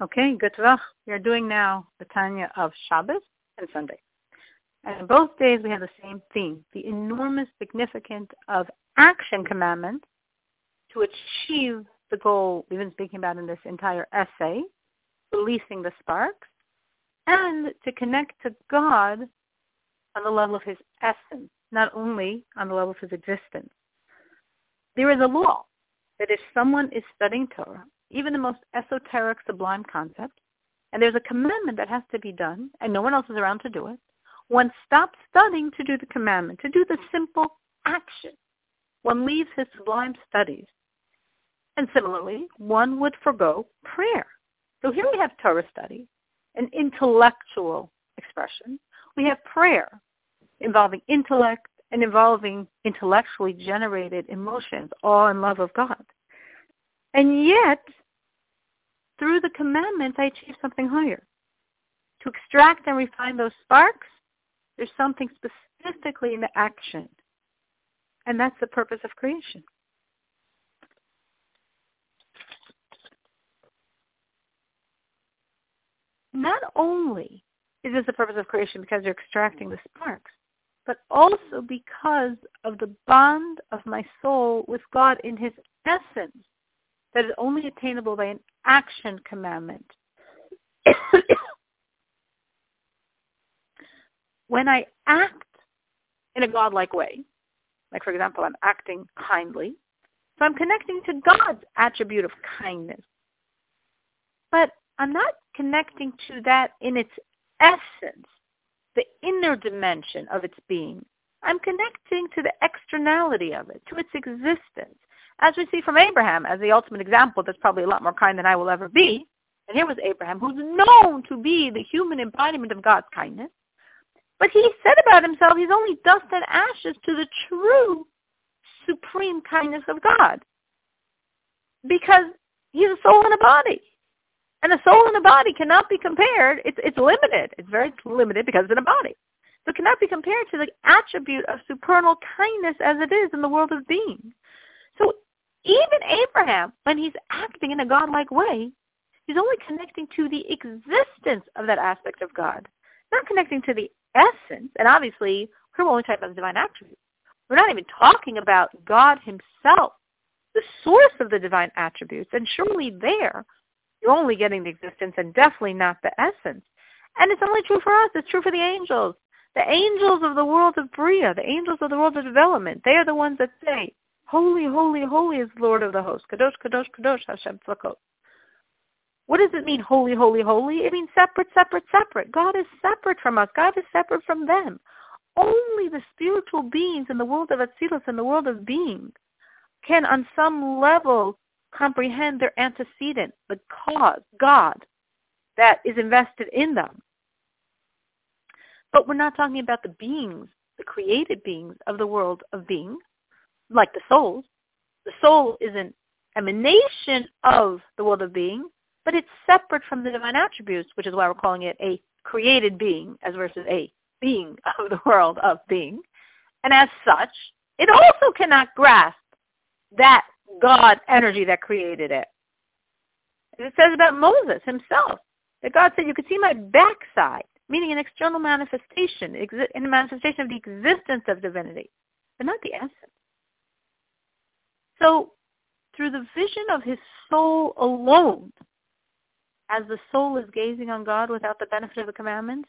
Okay, luck. We are doing now the Tanya of Shabbos and Sunday. And both days we have the same theme, the enormous significance of action commandments to achieve the goal we've been speaking about in this entire essay, releasing the sparks, and to connect to God on the level of his essence, not only on the level of his existence. There is a law that if someone is studying Torah, even the most esoteric, sublime concept, and there's a commandment that has to be done, and no one else is around to do it, one stops studying to do the commandment, to do the simple action. One leaves his sublime studies. And similarly, one would forego prayer. So here we have Torah study, an intellectual expression. We have prayer involving intellect and involving intellectually generated emotions, awe and love of God. And yet, through the commandments, I achieve something higher. To extract and refine those sparks, there's something specifically in the action. And that's the purpose of creation. Not only is this the purpose of creation because you're extracting the sparks, but also because of the bond of my soul with God in his essence that is only attainable by an action commandment. when I act in a godlike way, like for example, I'm acting kindly, so I'm connecting to God's attribute of kindness. But I'm not connecting to that in its essence, the inner dimension of its being. I'm connecting to the externality of it, to its existence. As we see from Abraham as the ultimate example that's probably a lot more kind than I will ever be. And here was Abraham, who's known to be the human embodiment of God's kindness. But he said about himself, he's only dust and ashes to the true supreme kindness of God. Because he's a soul and a body. And a soul and a body cannot be compared. It's, it's limited. It's very limited because it's in a body. So it cannot be compared to the attribute of supernal kindness as it is in the world of being. So even Abraham, when he's acting in a godlike way, he's only connecting to the existence of that aspect of God, not connecting to the essence. And obviously, we're only talking about the divine attributes. We're not even talking about God himself, the source of the divine attributes. And surely there, you're only getting the existence and definitely not the essence. And it's only true for us. It's true for the angels. The angels of the world of Bria, the angels of the world of development, they are the ones that say, Holy, holy, holy is the Lord of the hosts. Kadosh, kadosh, kadosh, Hashem Tzvakot. What does it mean, holy, holy, holy? It means separate, separate, separate. God is separate from us. God is separate from them. Only the spiritual beings in the world of Atzilus, in the world of being, can on some level comprehend their antecedent, the cause, God, that is invested in them. But we're not talking about the beings, the created beings of the world of being, like the souls. The soul is an emanation of the world of being, but it's separate from the divine attributes, which is why we're calling it a created being as versus a being of the world of being. And as such, it also cannot grasp that God energy that created it. It says about Moses himself that God said, you could see my backside, meaning an external manifestation, in a manifestation of the existence of divinity, but not the essence. So through the vision of his soul alone, as the soul is gazing on God without the benefit of the commandments,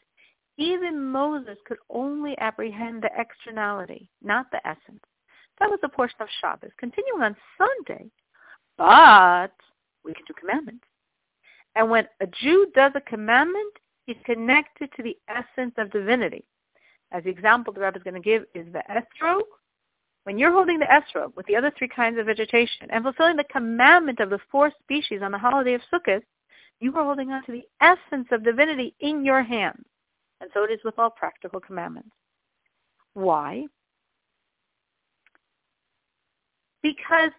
even Moses could only apprehend the externality, not the essence. That was a portion of Shabbos. Continuing on Sunday, but we can do commandments. And when a Jew does a commandment, he's connected to the essence of divinity. As the example the Rebbe is going to give is the esrog. When you're holding the esrog with the other three kinds of vegetation and fulfilling the commandment of the four species on the holiday of Sukkot, you are holding on to the essence of divinity in your hands. And so it is with all practical commandments. Why? Because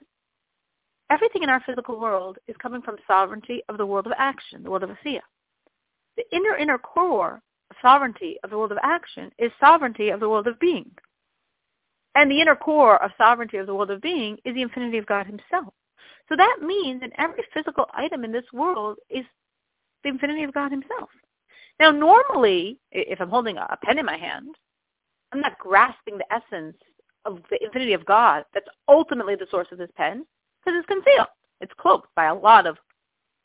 everything in our physical world is coming from sovereignty of the world of action, the world of Asiya. The inner, inner core of sovereignty of the world of action is sovereignty of the world of being. And the inner core of sovereignty of the world of being is the infinity of God himself. So that means that every physical item in this world is the infinity of God himself. Now, normally, if I'm holding a pen in my hand, I'm not grasping the essence of the infinity of God that's ultimately the source of this pen because it's concealed. It's cloaked by a lot of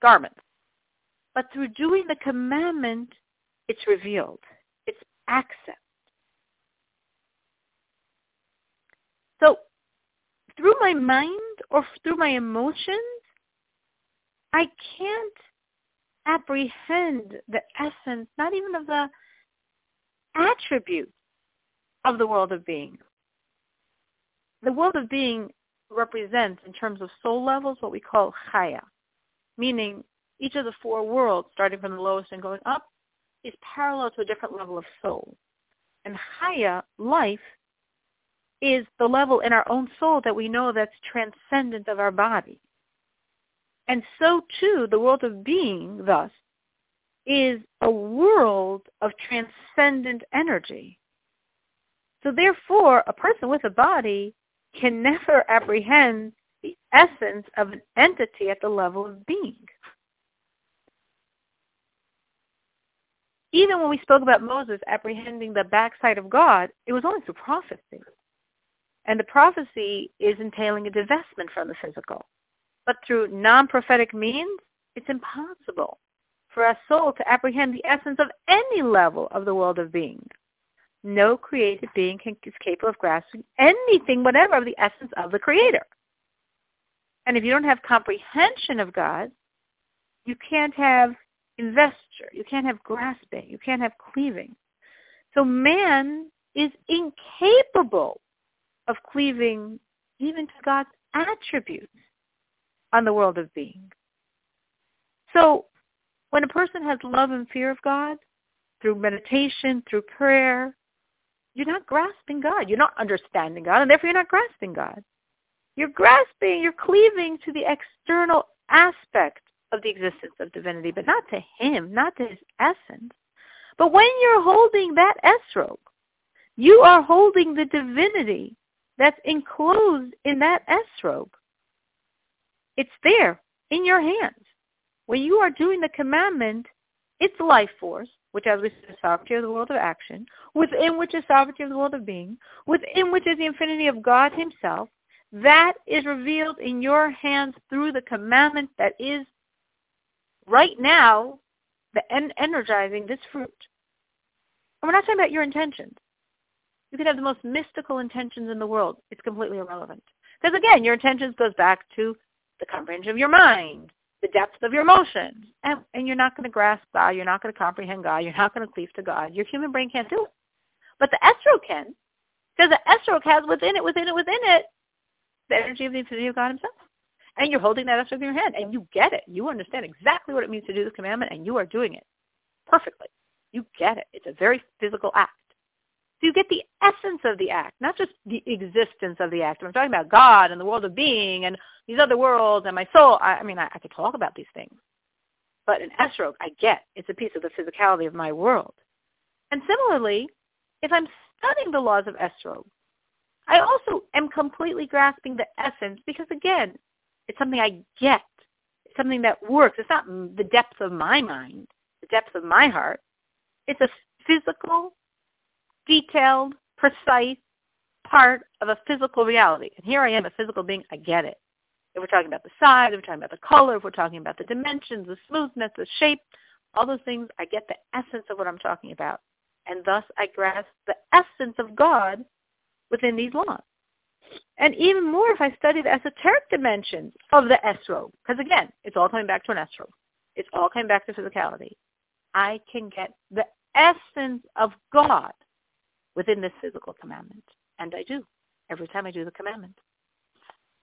garments. But through doing the commandment, it's revealed. It's access. So through my mind or through my emotions, I can't apprehend the essence, not even of the attributes of the world of being. The world of being represents, in terms of soul levels, what we call chaya, meaning each of the four worlds, starting from the lowest and going up, is parallel to a different level of soul. And chaya, life, is the level in our own soul that we know that's transcendent of our body. And so too, the world of being, thus, is a world of transcendent energy. So therefore, a person with a body can never apprehend the essence of an entity at the level of being. Even when we spoke about Moses apprehending the backside of God, it was only through prophecy. And the prophecy is entailing a divestment from the physical. But through non-prophetic means, it's impossible for a soul to apprehend the essence of any level of the world of being. No created being can, is capable of grasping anything whatever of the essence of the Creator. And if you don't have comprehension of God, you can't have investure, you can't have grasping, you can't have cleaving. So man is incapable of cleaving even to God's attributes on the world of being. So when a person has love and fear of God, through meditation, through prayer, you're not grasping God. You're not understanding God, and therefore you're not grasping God. You're grasping, you're cleaving to the external aspect of the existence of divinity, but not to him, not to his essence. But when you're holding that esrog, you are holding the divinity that's enclosed in that S robe. It's there in your hands. When you are doing the commandment, it's life force, which as we said sovereignty of the world of action, within which is sovereignty of the world of being, within which is the infinity of God himself, that is revealed in your hands through the commandment that is right now the en- energizing this fruit. And we're not talking about your intentions. You could have the most mystical intentions in the world. It's completely irrelevant. Because again, your intentions goes back to the comprehension of your mind, the depth of your emotions. And, and you're not going to grasp God. You're not going to comprehend God. You're not going to cleave to God. Your human brain can't do it. But the esrog can. Because the esrog has within it, within it, within it, the energy of the infinity of God himself. And you're holding that esrog in your hand. And you get it. You understand exactly what it means to do this commandment. And you are doing it perfectly. You get it. It's a very physical act. So you get the essence of the act, not just the existence of the act. I'm talking about God and the world of being and these other worlds and my soul. I, I mean, I, I could talk about these things. But an esrog, I get. It's a piece of the physicality of my world. And similarly, if I'm studying the laws of esrog, I also am completely grasping the essence because, again, it's something I get. It's something that works. It's not the depth of my mind, the depth of my heart. It's a physical detailed, precise part of a physical reality. And here I am, a physical being. I get it. If we're talking about the size, if we're talking about the color, if we're talking about the dimensions, the smoothness, the shape, all those things, I get the essence of what I'm talking about. And thus I grasp the essence of God within these laws. And even more if I study the esoteric dimensions of the esrog, because again, it's all coming back to an esrog. It's all coming back to physicality. I can get the essence of God within this physical commandment. And I do every time I do the commandment.